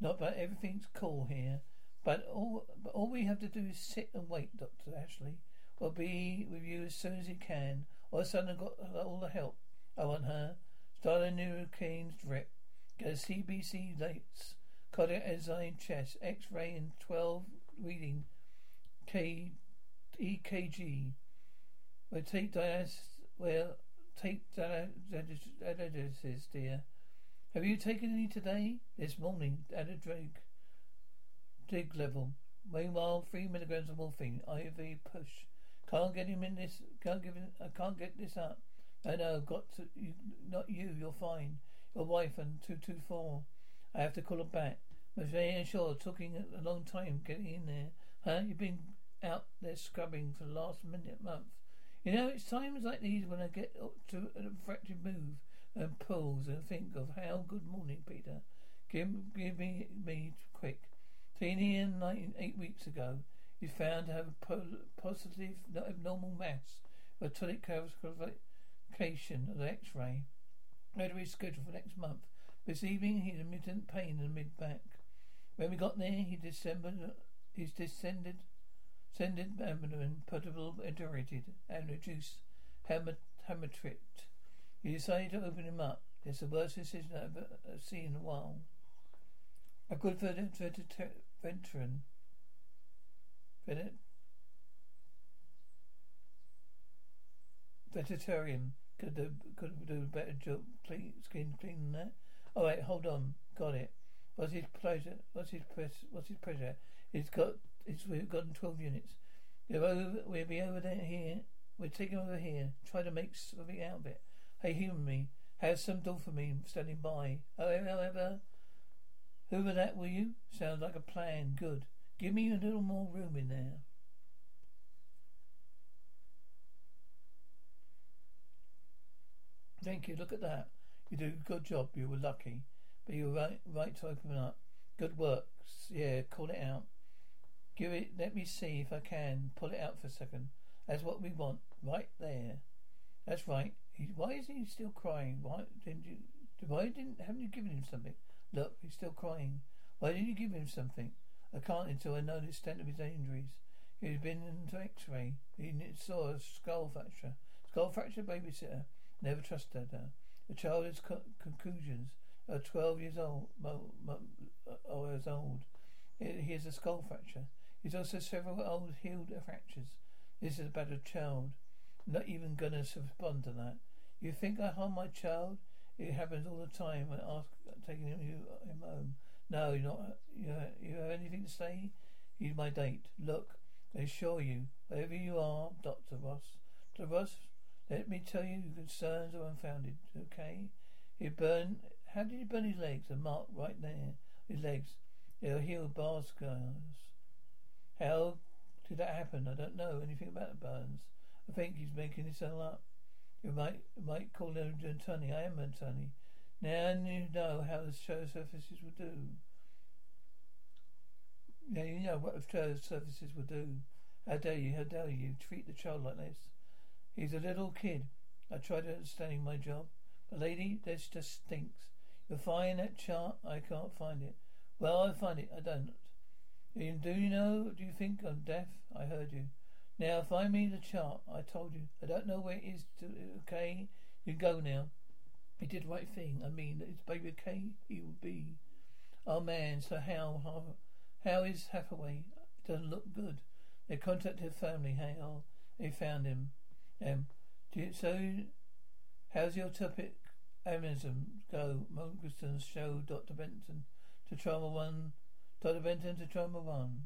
Not but everything's cool here. But all, but all we have to do is sit and wait, Dr. Ashley. We'll be with you as soon as he can. All of a sudden, I've got all the help I want her. Start a neurocaine drip. Get a CBC lights. Cardiac enzyme chest. X-ray and 12 reading. K, EKG. We'll take dialysis. We'll take dialysis, dear. Have you taken any today? This morning, at a drug. Dig level. Meanwhile, three milligrams of morphine. IV push. Can't get him in this. Can't give him. I can't get this up. I know. Got to. You, not you. You're fine. Your wife and two two four. I have to call her back. But very sure. Taking a long time getting in there. Huh? You've been out there scrubbing for the last minute month. You know, it's times like these when I get up to an effective move and pulls and think of how good morning, Peter. Give, give me me quick. Teeny nine, eight weeks ago, he found to have a po- positive abnormal mass of tonic calcification of the X-ray. To scheduled for next month. This evening, he had intermittent pain in the mid back. When we got there, he descended. He's descended, descended abdomen, portable iterated, and reduced hematocrit. He decided to open him up. It's the worst decision I've ever seen in a while. A good veteran. Vegetarian could do could do a better job clean, skin cleaning that. All right, hold on, got it. What's his pleasure? What's his press? What's his pressure? He's got. It's we've gotten twelve units. We're over. We'll be over there here. We're taking over here. Try to make something out of it. Hey, human me. Have some me standing by. However, were that, were you? Sounds like a plan. Good. Give me a little more room in there. Thank you. Look at that. You do a good job. You were lucky. But you were right, right to open up. Good work. Yeah, call it out. Give it, let me see if I can. Pull it out for a second. That's what we want. Right there. That's right. He, why is he still crying? Why didn't you, why didn't, haven't you given him something? Look, he's still crying. Why didn't you give him something? I can't until I know the extent of his injuries. He's been into X-ray. He saw a skull fracture. Skull fracture babysitter. Never trusted her. The child has co- contusions. Uh, Twelve years old. Mo, mo, uh, years old. He has a skull fracture. He's also several old healed fractures. This is about a child. not even gonna respond to that. You think I harm my child? It happens all the time when I ask taking him, you him home. No, you're not. You, you have anything to say? He's my date. Look, I assure you, wherever you are, Doctor Ross, Doctor Ross, let me tell you, your concerns are unfounded. Okay? He burned. How did he burn his legs? A mark right there. His legs. They're healed bar scars. How did that happen? I don't know anything about the burns. I think he's making this all up. You might might call him an attorney. I am an attorney. Now you know how the show surfaces will do. Now you know what the show surfaces will do. How dare you, how dare you treat the child like this? He's a little kid. I tried understanding my job. But lady, this just stinks. You'll find that chart. I can't find it. Well, I'll find it. I don't. Do you know, do you think I'm deaf? I heard you. Now find me the chart. I told you. I don't know where it is. To, okay, you go now. He did the right thing. I mean, it's baby okay. He will be. Oh man, so how how, how is Hathaway? It doesn't look good. They contacted family. How they found him. Um, you, so how's your topic? Amazon go. Morgenstern show Dr. Benton to trauma one. Dr. Benton to trauma one.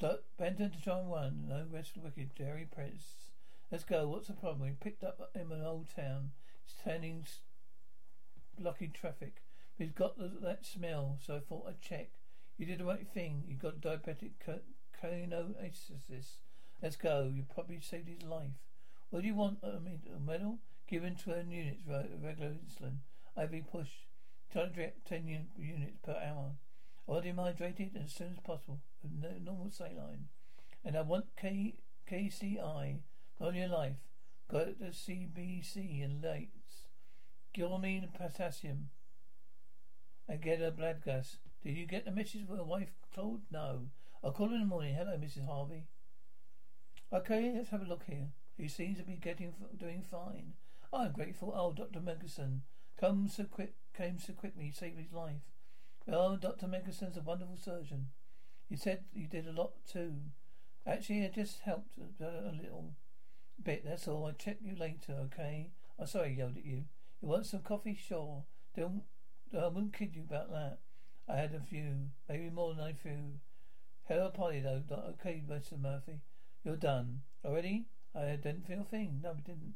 Dr. Benton to trauma one. No rest of the wicked. Jerry Prince. Let's go. What's the problem? We picked up him in old town. It's turning blocking traffic. He's got the, that smell, so I thought I'd check. You did the right thing. You got diabetic ketoacidosis. Let's go. You probably saved his life. What do you want? I mean, a medal? Given 12 units regular insulin. IV push. Trying to drip 10 units per hour. I want him hydrated as soon as possible. With normal saline. And I want K KCI on your life. Got the CBC and lights. Gilmine potassium. And get a blood gas. Did you get the message from your wife, Claude? No. I'll call in the morning. Hello, Mrs. Harvey. Okay, let's have a look here. He seems to be getting doing fine. I'm grateful. Oh, Dr. Morgenstern, come so quick, came so quickly, saved his life. Oh, well, Dr. Morgenstern's a wonderful surgeon. He said you did a lot too. Actually, it just helped a, a little bit. That's all. I'll check you later, okay? I'm sorry I yelled at you. You want some coffee? Sure. Don't. I won't kid you about that. I had a few, maybe more than a few. Hello, Polly, though. Okay, Mr. Murphy. You're done. Already? I didn't feel a thing. No, I didn't.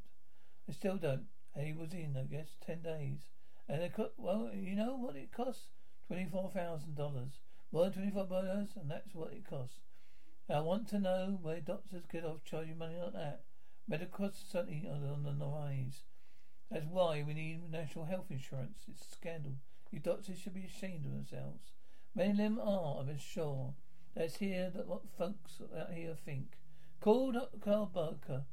I still don't. And he was in, I guess, ten days. And it cost, well, you know what it costs? $24,000. More than 24 dollars and that's what it costs. I want to know where doctors get off charging money like that. Medical costs are certainly are on the rise. That's why we need national health insurance. It's a scandal. You doctors should be ashamed of themselves. Many of them are, I'm sure. Let's hear what folks out here think. Call Dr. Carl Barker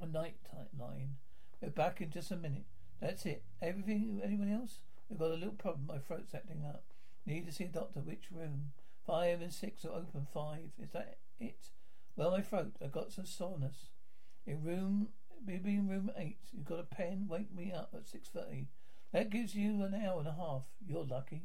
a night line. We're back in just a minute. That's it. Everything, anyone else? We've got a little problem. My throat's acting up. Need to see a doctor. Which room? Five and six are open. Five. Is that it? Well, my throat. I've got some soreness. In room, maybe in room eight. You've got a pen. Wake me up at six thirty. That gives you an hour and a half. You're lucky.